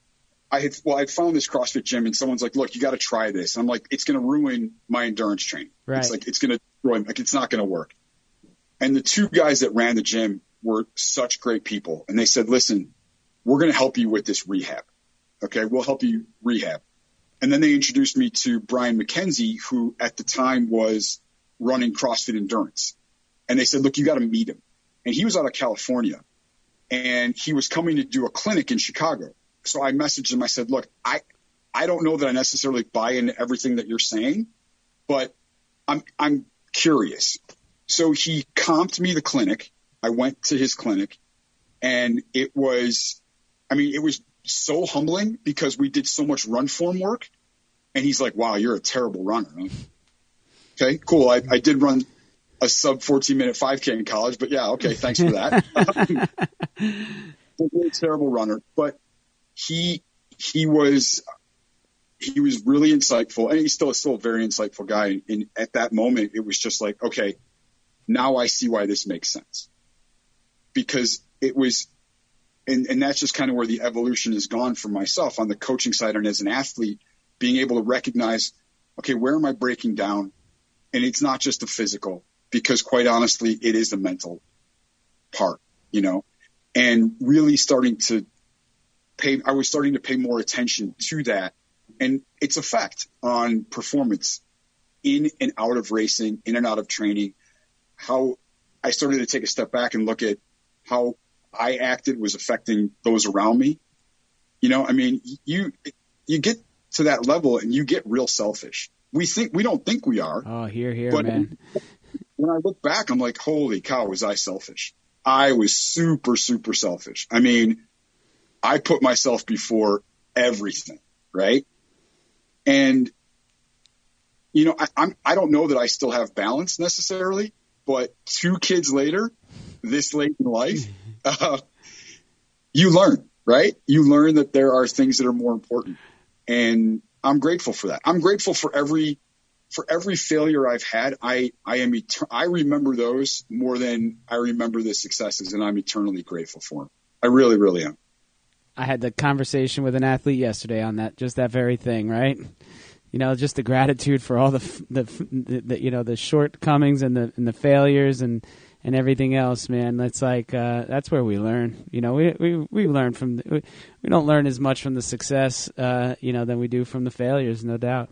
C: I had, well, I found this CrossFit gym and someone's like, look, you got to try this. And I'm like, it's going to ruin my endurance training. Right. It's like, it's going to ruin like, it's not going to work. And the two guys that ran the gym were such great people. And they said, listen, we're going to help you with this rehab. Okay. We'll help you rehab. And then they introduced me to Brian MacKenzie, who at the time was running CrossFit Endurance. And they said, look, you got to meet him. And he was out of California and he was coming to do a clinic in Chicago. So I messaged him. I said, look, I, I don't know that I necessarily buy into everything that you're saying, but I'm, I'm curious. So he comped me the clinic. I went to his clinic and it was, I mean, it was so humbling because we did so much run form work. And he's like, wow, you're a terrible runner. Okay, cool. I, I did run a sub 14 minute 5K in college, but yeah, okay, thanks for that. a terrible runner, but he he was he was really insightful, and he's still still a very insightful guy. And at that moment, it was just like, okay, now I see why this makes sense, because it was and, and that's just kind of where the evolution has gone for myself on the coaching side and as an athlete, being able to recognize, okay, where am I breaking down? And it's not just the physical, because quite honestly, it is the mental part, you know, and really starting to pay, I was starting to pay more attention to that and its effect on performance in and out of racing, in and out of training, how I started to take a step back and look at how I acted was affecting those around me. You know, I mean, you you get to that level and you get real selfish. We think we don't think we are.
B: Oh, here, here, but man.
C: When I look back, I'm like, holy cow, was I selfish? I was super, super selfish. I mean, I put myself before everything, right? And you know, I, I'm I don't know that I still have balance necessarily, but two kids later, this late in life, uh, you learn, right? You learn that there are things that are more important. And I'm grateful for that. I'm grateful for every for every failure I've had, I, I am, etern- I remember those more than I remember the successes and I'm eternally grateful for them. I really, really am.
B: I had the conversation with an athlete yesterday on that, just that very thing, right? You know, just the gratitude for all the, the, the, the you know, the shortcomings and the, and the failures and, and everything else, man. That's like uh, that's where we learn. You know, we we we learn from the, we, we don't learn as much from the success, uh, you know, than we do from the failures, no doubt.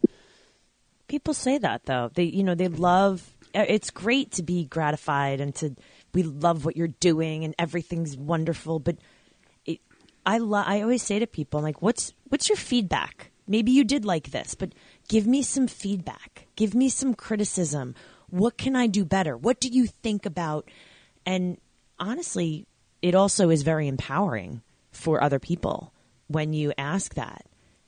A: People say that though. They you know they love. uh, It's great to be gratified and to we love what you're doing and everything's wonderful. But it, I lo- I always say to people like, what's what's your feedback? Maybe you did like this, but give me some feedback. Give me some criticism. What can I do better? What do you think about? And honestly, it also is very empowering for other people when you ask that.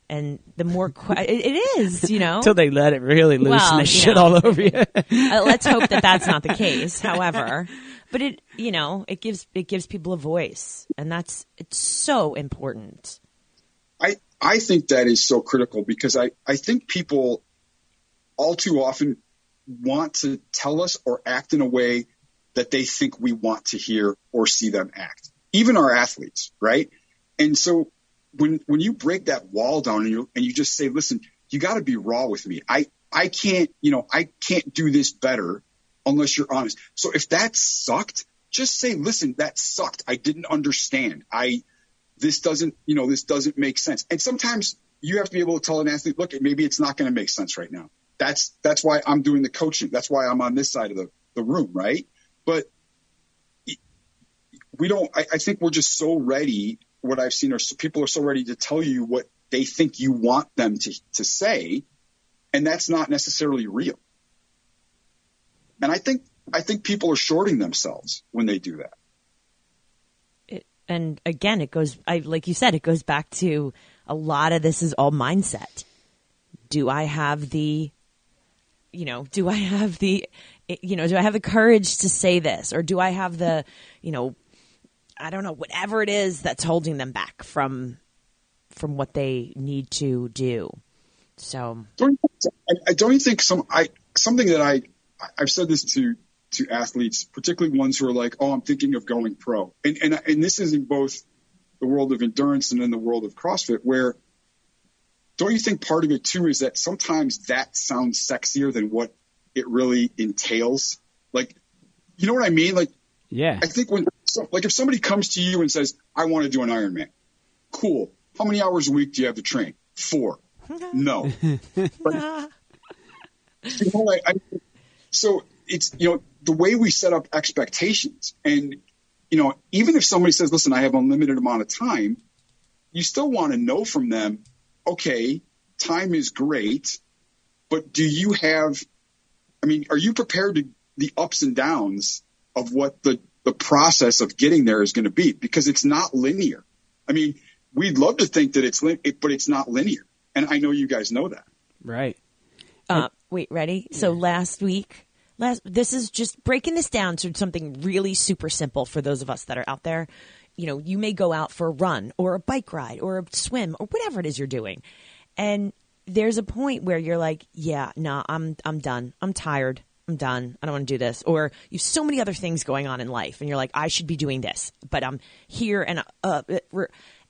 A: And the more que- it, it is, you know,
B: Until they let it really loose
A: Well,
B: and they shit
A: know.
B: all over you.
A: uh, let's hope that that's not the case. However, but it, you know, it gives it gives people a voice, and that's it's so important.
C: I, I think that is so critical because I, I think people all too often want to tell us or act in a way that they think we want to hear or see them act. Even our athletes, right? And so when when you break that wall down and you and you just say, listen, you got to be raw with me. I I can't, you know, I can't do this better unless you're honest. So if that sucked, just say, listen, that sucked. I didn't understand. I this doesn't, you know, this doesn't make sense. And sometimes you have to be able to tell an athlete, look, maybe it's not going to make sense right now. That's that's why I'm doing the coaching. That's why I'm on this side of the, the room, right? But we don't. I, I think we're just so ready. What I've seen are so people are so ready to tell you what they think you want them to to say, and that's not necessarily real. And I think I think people are shorting themselves when they do that.
A: It, and again, it goes. I like you said, it goes back to a lot of this is all mindset. Do I have the, you know, do I have the, you know, do I have the courage to say this, or do I have the, you know, I don't know, whatever it is that's holding them back from, from what they need to do. So.
C: Don't I don't you think some I something that I I've said this to to athletes, particularly ones who are like, oh, I'm thinking of going pro, and and and this is in both the world of endurance and in the world of CrossFit, where don't you think part of it too is that sometimes that sounds sexier than what it really entails? Like, you know what I mean? Like,
B: Yeah.
C: I think when, so, like, if somebody comes to you and says, I want to do an Ironman, cool. How many hours a week do you have to train? Four. No. But, you know, I, I, so it's, you know, the way we set up expectations and, you know, even if somebody says, listen, I have unlimited amount of time, you still want to know from them, okay, time is great, but do you have, I mean, are you prepared to the ups and downs of what the, the process of getting there is going to be? Because it's not linear. I mean, we'd love to think that it's, lin- it, but it's not linear. And I know you guys know that.
B: Right.
A: Uh, wait, ready? So last week, last this is just breaking this down to something really super simple for those of us that are out there. You know, you may go out for a run or a bike ride or a swim or whatever it is you're doing, and there's a point where you're like, yeah, no, I'm I'm done. I'm tired. I'm done. I don't want to do this. Or you have so many other things going on in life, and you're like, I should be doing this, but I'm here and uh,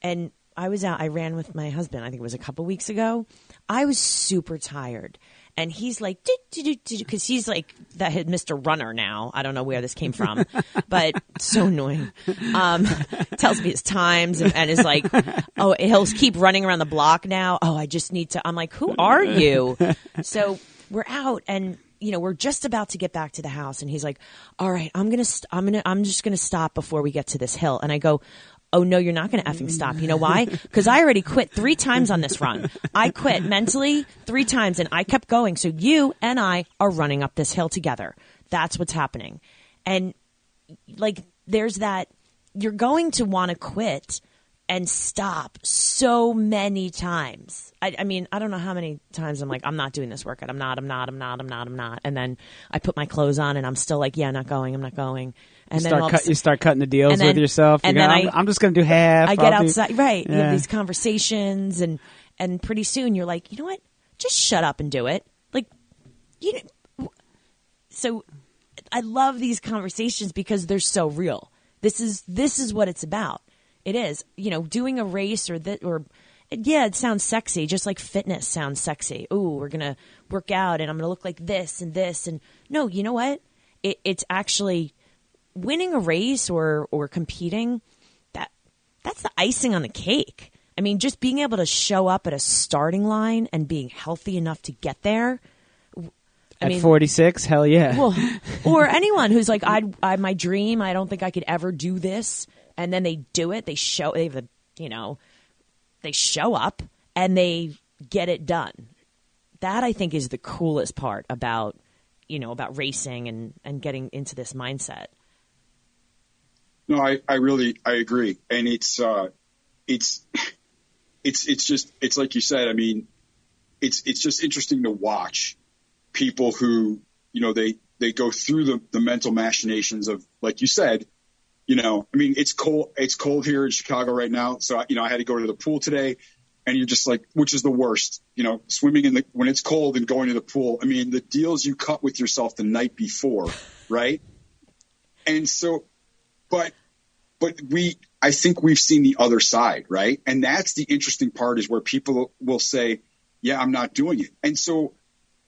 A: and I was out. I ran with my husband. I think it was a couple weeks ago. I was super tired, and he's like, because he's like that had Mr. Runner now. I don't know where this came from, but so annoying. Um, tells me his times and, and is like, oh, he'll keep running around the block now. Oh, I just need to. I'm like, who are you? So we're out and you know we're just about to get back to the house and he's like all right i'm gonna st- i'm gonna i'm just gonna stop before we get to this hill and i go oh no you're not gonna effing stop. You know why? Because i already quit three times on this run. I quit mentally three times and i kept going. So you and i are running up this hill together. That's what's happening. And like there's that you're going to want to quit and stop so many times. I, I mean, I don't know how many times I'm like, I'm not doing this workout. I'm not, I'm not, I'm not, I'm not, I'm not. And then I put my clothes on and I'm still like, yeah, I'm not going, I'm not going. And
B: You
A: then
B: start, cut, you start cutting the deals
A: then-
B: with yourself.
A: and
B: You're
A: then
B: going,
A: I-
B: I'm, I'm just going to do half.
A: I get
B: I'll do-
A: outside, right? You have these conversations, and and pretty soon you're like, you know what? Just shut up and do it. Like, you know, so I love these conversations because they're so real. This is this is what it's about. It is, you know, doing a race or that or yeah, it sounds sexy, just like fitness sounds sexy. Ooh, we're gonna work out and I'm gonna look like this and this and no, you know what? It, it's actually winning a race or or competing. That that's the icing on the cake. I mean, just being able to show up at a starting line and being healthy enough to get there.
B: I At mean, 46, hell yeah.
A: Well, or anyone who's like, I, I, my dream, I don't think I could ever do this, and then they do it. They show, they the, you know, they show up and they get it done. That I think is the coolest part about, you know, about racing and and getting into this mindset.
C: No, I, I really I agree, and it's uh, it's it's it's just it's like you said. I mean, it's it's just interesting to watch people who you know they they go through the, the mental machinations of like you said. You know, I mean, it's cold. It's cold here in Chicago right now. So you know, I had to go to the pool today, and you're just like, which is the worst? You know, swimming in the when it's cold and going to the pool. I mean, the deals you cut with yourself the night before, right? And so, but but we, I think we've seen the other side, right? And that's the interesting part is where people will say, yeah, I'm not doing it. And so,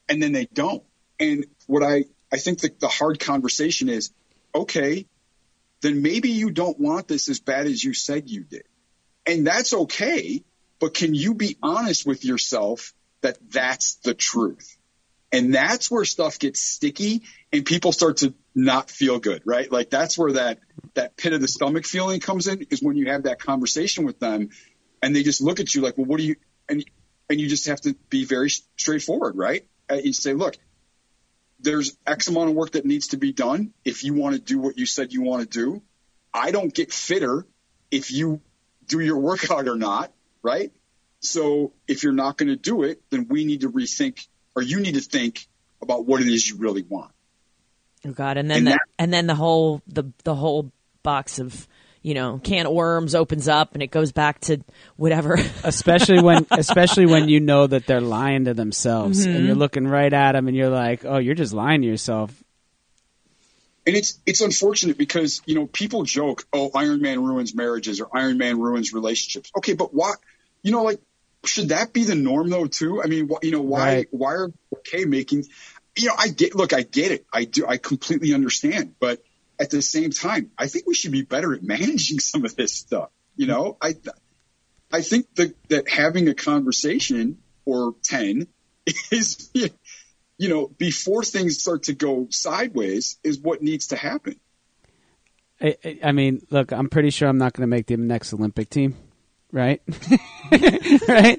C: and then they don't. And what I, I think the, the hard conversation is, okay, then maybe you don't want this as bad as you said you did. And that's okay. But can you be honest with yourself that that's the truth? And that's where stuff gets sticky and people start to not feel good, right? Like that's where that that pit of the stomach feeling comes in is when you have that conversation with them and they just look at you like, well, what do you and and you just have to be very straightforward, right? Uh, you say, look, there's X amount of work that needs to be done if you want to do what you said you want to do. I don't get fitter if you do your workout or not, right? So if you're not going to do it, then we need to rethink or you need to think about what it is you really want.
A: Oh God! And then and, the, that, and then the whole the the whole box of you know can of worms opens up and it goes back to whatever.
B: especially when especially when you know that they're lying to themselves mm-hmm. and you're looking right at them and you're like, oh, you're just lying to yourself.
C: And it's it's unfortunate because you know people joke, oh, Ironman ruins marriages or Ironman ruins relationships. Okay, but why? you know, like should that be the norm though too? I mean, you know, why right. why are okay making you know, I get, look, I get it. I do, I completely understand. But at the same time, I think we should be better at managing some of this stuff. You know, I, I think that, that having a conversation or 10 is, you know, before things start to go sideways is what needs to happen.
B: I, I mean, look, I'm pretty sure I'm not going to make the next Olympic team right? right?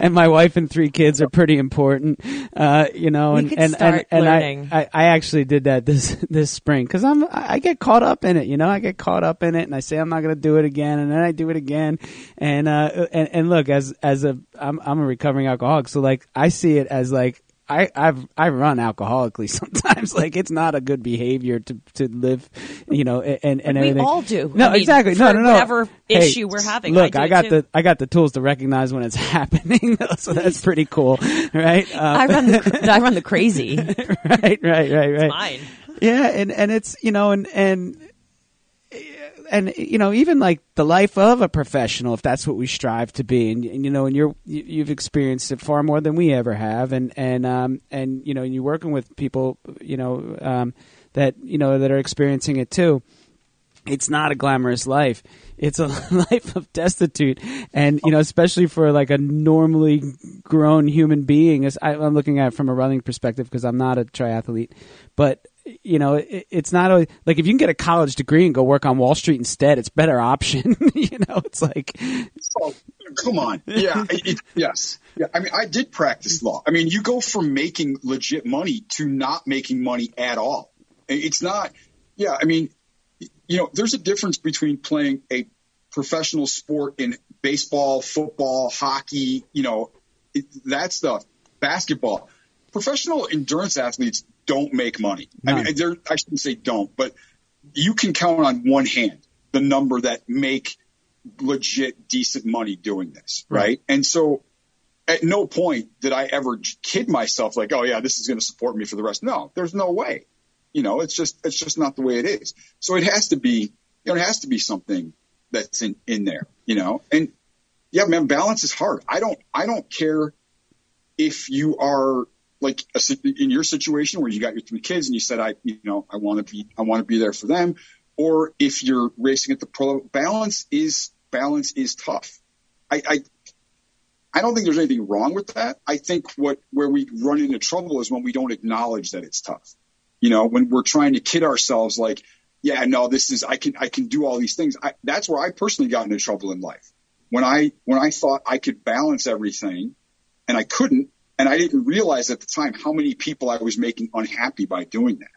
B: and my wife and three kids are pretty important, uh, you know.
A: And
B: and
A: and,
B: and I, I, actually did that this this spring because I'm I get caught up in it, you know. I get caught up in it, and I say I'm not going to do it again, and then I do it again, and uh, and and look as as a I'm I'm a recovering alcoholic, so like I see it as like I I've I run alcoholically sometimes. like it's not a good behavior to to live, you know, and and
A: we
B: everything.
A: all do.
B: No,
A: I mean,
B: exactly. No, no, no.
A: Whatever
B: hey,
A: issue we're having.
B: Look,
A: I,
B: I got
A: too.
B: the I got the tools to recognize when it's happening, so that's pretty cool, right?
A: Um, I run the I run the crazy.
B: right, right, right, right.
A: It's mine.
B: Yeah, and and it's you know, and and and you know even like the life of a professional if that's what we strive to be and, and you know and you're you, have experienced it far more than we ever have and and um and you know you're working with people you know um that you know that are experiencing it too. It's not a glamorous life. It's a life of destitute and you know especially for like a normally grown human being as I, i'm looking at it from a running perspective because i'm not a triathlete but you know, it, it's not a, like if you can get a college degree and go work on Wall Street instead, it's better option. you know, it's like,
C: oh, come on, yeah, it, yes, yeah. I mean, I did practice law. I mean, you go from making legit money to not making money at all. It's not, yeah. I mean, you know, there's a difference between playing a professional sport in baseball, football, hockey, you know, that stuff, basketball. Professional endurance athletes don't make money. I mean, I shouldn't say don't, but you can count on one hand the number that make legit decent money doing this, right? right? And so at no point did I ever kid myself like, oh yeah, this is going to support me for the rest. No, there's no way. You know, it's just it's just not the way it is. So it has to be, you know, it has to be something that's in in there. You know, and yeah, man, balance is hard. I don't I don't care if you are like a, in your situation where you got your three kids and you said I you know I want to be I want to be there for them, or if you're racing at the pro balance is balance is tough. I, I I don't think there's anything wrong with that. I think what where we run into trouble is when we don't acknowledge that it's tough. You know, when we're trying to kid ourselves like, yeah, no, this is I can I can do all these things. I, that's where I personally got into trouble in life. When I when I thought I could balance everything and I couldn't, and I didn't realize at the time how many people I was making unhappy by doing that.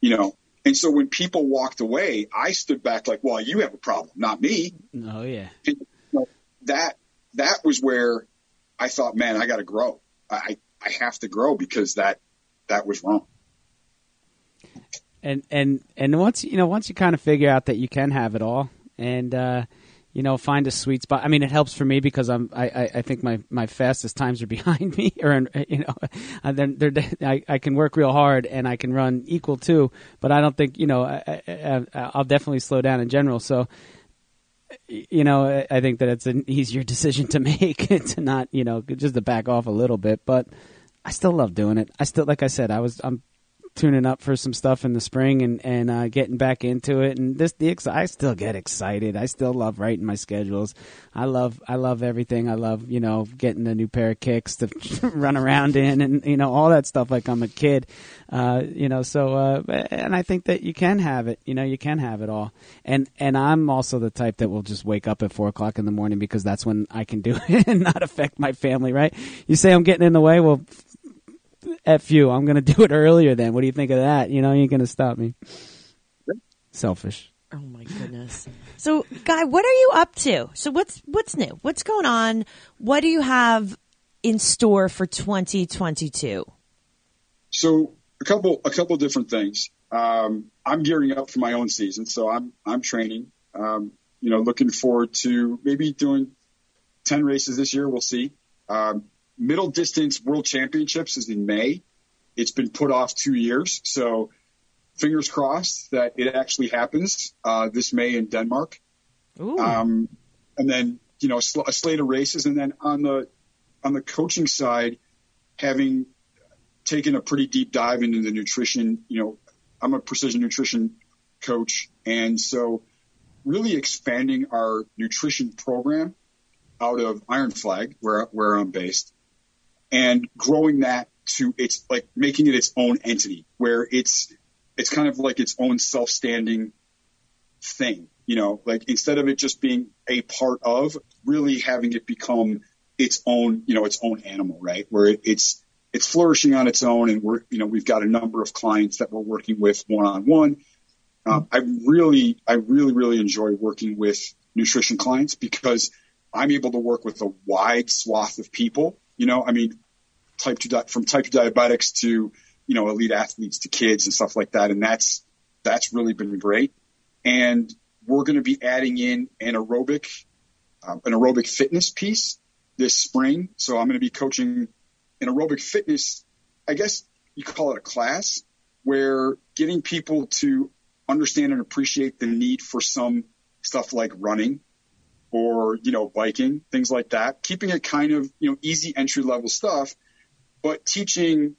C: You know, and so when people walked away, I stood back like, well, you have a problem, not me.
B: Oh yeah.
C: And, you know, that that was where I thought, man, I got to grow. I I have to grow because that that was wrong.
B: And and and once you know once you kind of figure out that you can have it all and uh, you know find a sweet spot. I mean, it helps for me because I'm I, I, I think my, my fastest times are behind me, or you know, then they're, I I can work real hard and I can run equal too. But I don't think you know I, I, I'll definitely slow down in general. So you know, I think that it's an easier decision to make to not, you know, just to back off a little bit. But I still love doing it. I still, like I said, I was, I'm tuning up for some stuff in the spring and and uh, getting back into it. And this the I still get excited. I still love writing my schedules. I love I love everything. I love you know getting a new pair of kicks to run around in and you know all that stuff like I'm a kid. Uh, you know so uh, and I think that you can have it. You know you can have it all. And and I'm also the type that will just wake up at four o'clock in the morning because that's when I can do it and not affect my family. Right? You say I'm getting in the way. Well F you. I'm going to do it earlier then. What do you think of that? You know, you ain't going to stop me. Selfish.
A: Oh my goodness. So, guy, what are you up to? So, what's what's new? What's going on? What do you have in store for 2022?
C: So, a couple a couple different things. Um, I'm gearing up for my own season, so I'm I'm training. Um, you know, looking forward to maybe doing ten races this year. We'll see. Um, middle distance world championships is in May. It's been put off two years. So fingers crossed that it actually happens, uh, this May in Denmark. Um, and then, you know, a, sl- a slate of races. And then on the, on the coaching side, having taken a pretty deep dive into the nutrition, you know, I'm a precision nutrition coach. And so really expanding our nutrition program out of Iron Flag, where, where I'm based, and growing that to its like making it its own entity where it's it's kind of like its own self-standing thing you know? Like instead of it just being a part of really having it become its own you know its own animal right? Where it, it's it's flourishing on its own and we're you know we've got a number of clients that we're working with one on one i really i really really enjoy working with nutrition clients because i'm able to work with a wide swath of people you know, I mean, type two di- from type two diabetics to you know elite athletes to kids and stuff like that, and that's that's really been great. And we're going to be adding in an aerobic um, an aerobic fitness piece this spring. So I'm going to be coaching an aerobic fitness. I guess you call it a class where getting people to understand and appreciate the need for some stuff like running or, you know, biking, things like that, keeping it kind of, you know, easy entry level stuff, but teaching,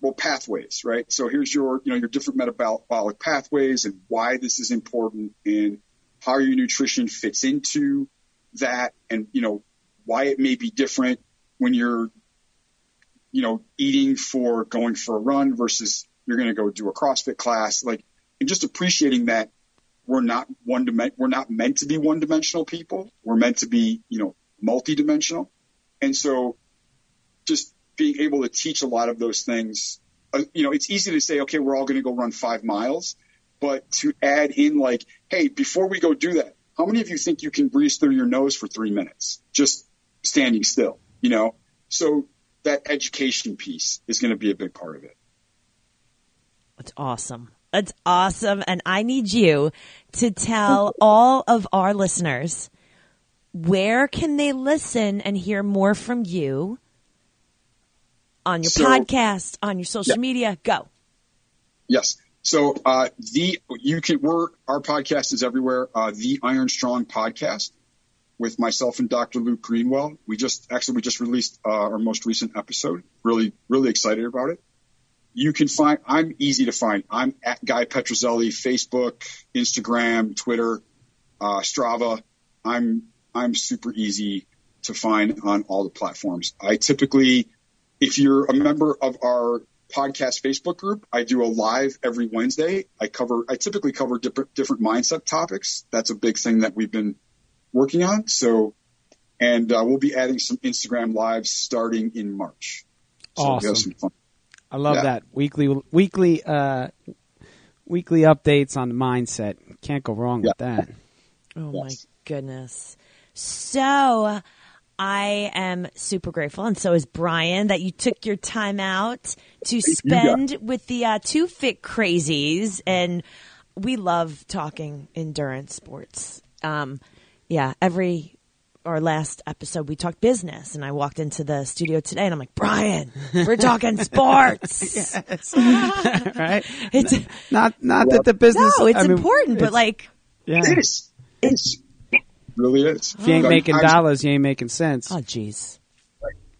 C: well, pathways, right? So here's your, you know, your different metabolic pathways and why this is important and how your nutrition fits into that and, you know, why it may be different when you're, you know, eating for going for a run versus you're going to go do a CrossFit class, like, and just appreciating that we're not one dimension. We're not meant to be one dimensional people. We're meant to be, you know, multi-dimensional. And so just being able to teach a lot of those things, uh, you know, it's easy to say, okay, we're all going to go run five miles, but to add in like, hey, before we go do that, how many of you think you can breathe through your nose for three minutes, just standing still, you know? So that education piece is going to be a big part of it.
A: That's awesome. That's awesome. And I need you to tell all of our listeners where can they listen and hear more from you on your
C: So-
A: podcast, on your social
C: Yeah.
A: media. Go.
C: Yes. So uh, the you can we're our podcast is everywhere. Uh, the Iron Strong podcast with myself and Dr. Luke Greenwell. We just actually we just released uh, our most recent episode. Really really excited about it. You can find I'm easy to find. I'm at Guy Petruzzelli, Facebook, Instagram, Twitter, uh, Strava. I'm I'm super easy to find on all the platforms. I typically, if you're a member of our podcast Facebook group. I do a live every Wednesday. I cover, I typically cover different, different mindset topics. That's a big thing that we've been working on. So, and uh, we'll be adding some Instagram lives starting in March. So we have
B: Awesome.
C: some fun.
B: I love
C: Yeah.
B: that weekly weekly uh, weekly updates on the mindset. Can't go wrong with that.
A: Oh my goodness. So I am super grateful, and so is Brian, that you took your time out to
C: you, guys.
A: spend with the uh, two fit crazies. And we love talking endurance sports. Um, yeah, every our last episode we talked business, and I walked into the studio today, and I'm like, Brian, we're talking sports.
B: right?
A: It's
B: Not not that the business.
A: no, it's
B: I mean,
A: important, but
B: it's-
A: like,
B: yeah.
C: It is. It is. It really is.
B: If you ain't
C: So
B: making
C: I-
B: dollars, you ain't making sense.
A: oh, jeez.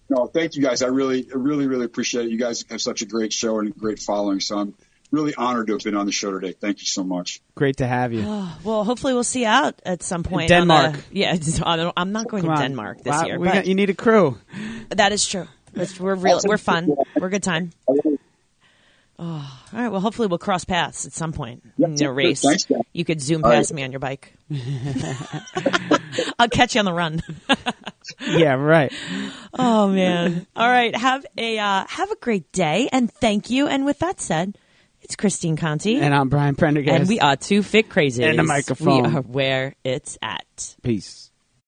C: No, thank you guys. I really, I really, really appreciate it. You guys have such a great show and a great following. So I'm really honored to have been on the show today. Thank you so much.
B: Great to have you.
A: Well, hopefully we'll see you out at some point.
B: Denmark.
A: on the- yeah, I don't- I'm not going
B: Come
A: to
B: on.
A: Denmark this
B: Wow,
A: year,
B: we
A: but
B: got- you need a crew.
A: that is true. It's, we're real. We're fun. We're a good time. Oh, all right. Well, hopefully we'll cross paths at some point
C: Yeah,
A: in a race.
C: Thanks.
A: You could zoom
C: All
A: past
C: right.
A: me on your bike. I'll catch you on the run.
B: Yeah, right.
A: oh man. All right. Have a uh, have a great day, and thank you. And with that said, it's Christine Conti,
B: And I'm Brian Prendergast.
A: and we are two fit crazies.
B: And the microphone.
A: We are where it's at.
B: Peace.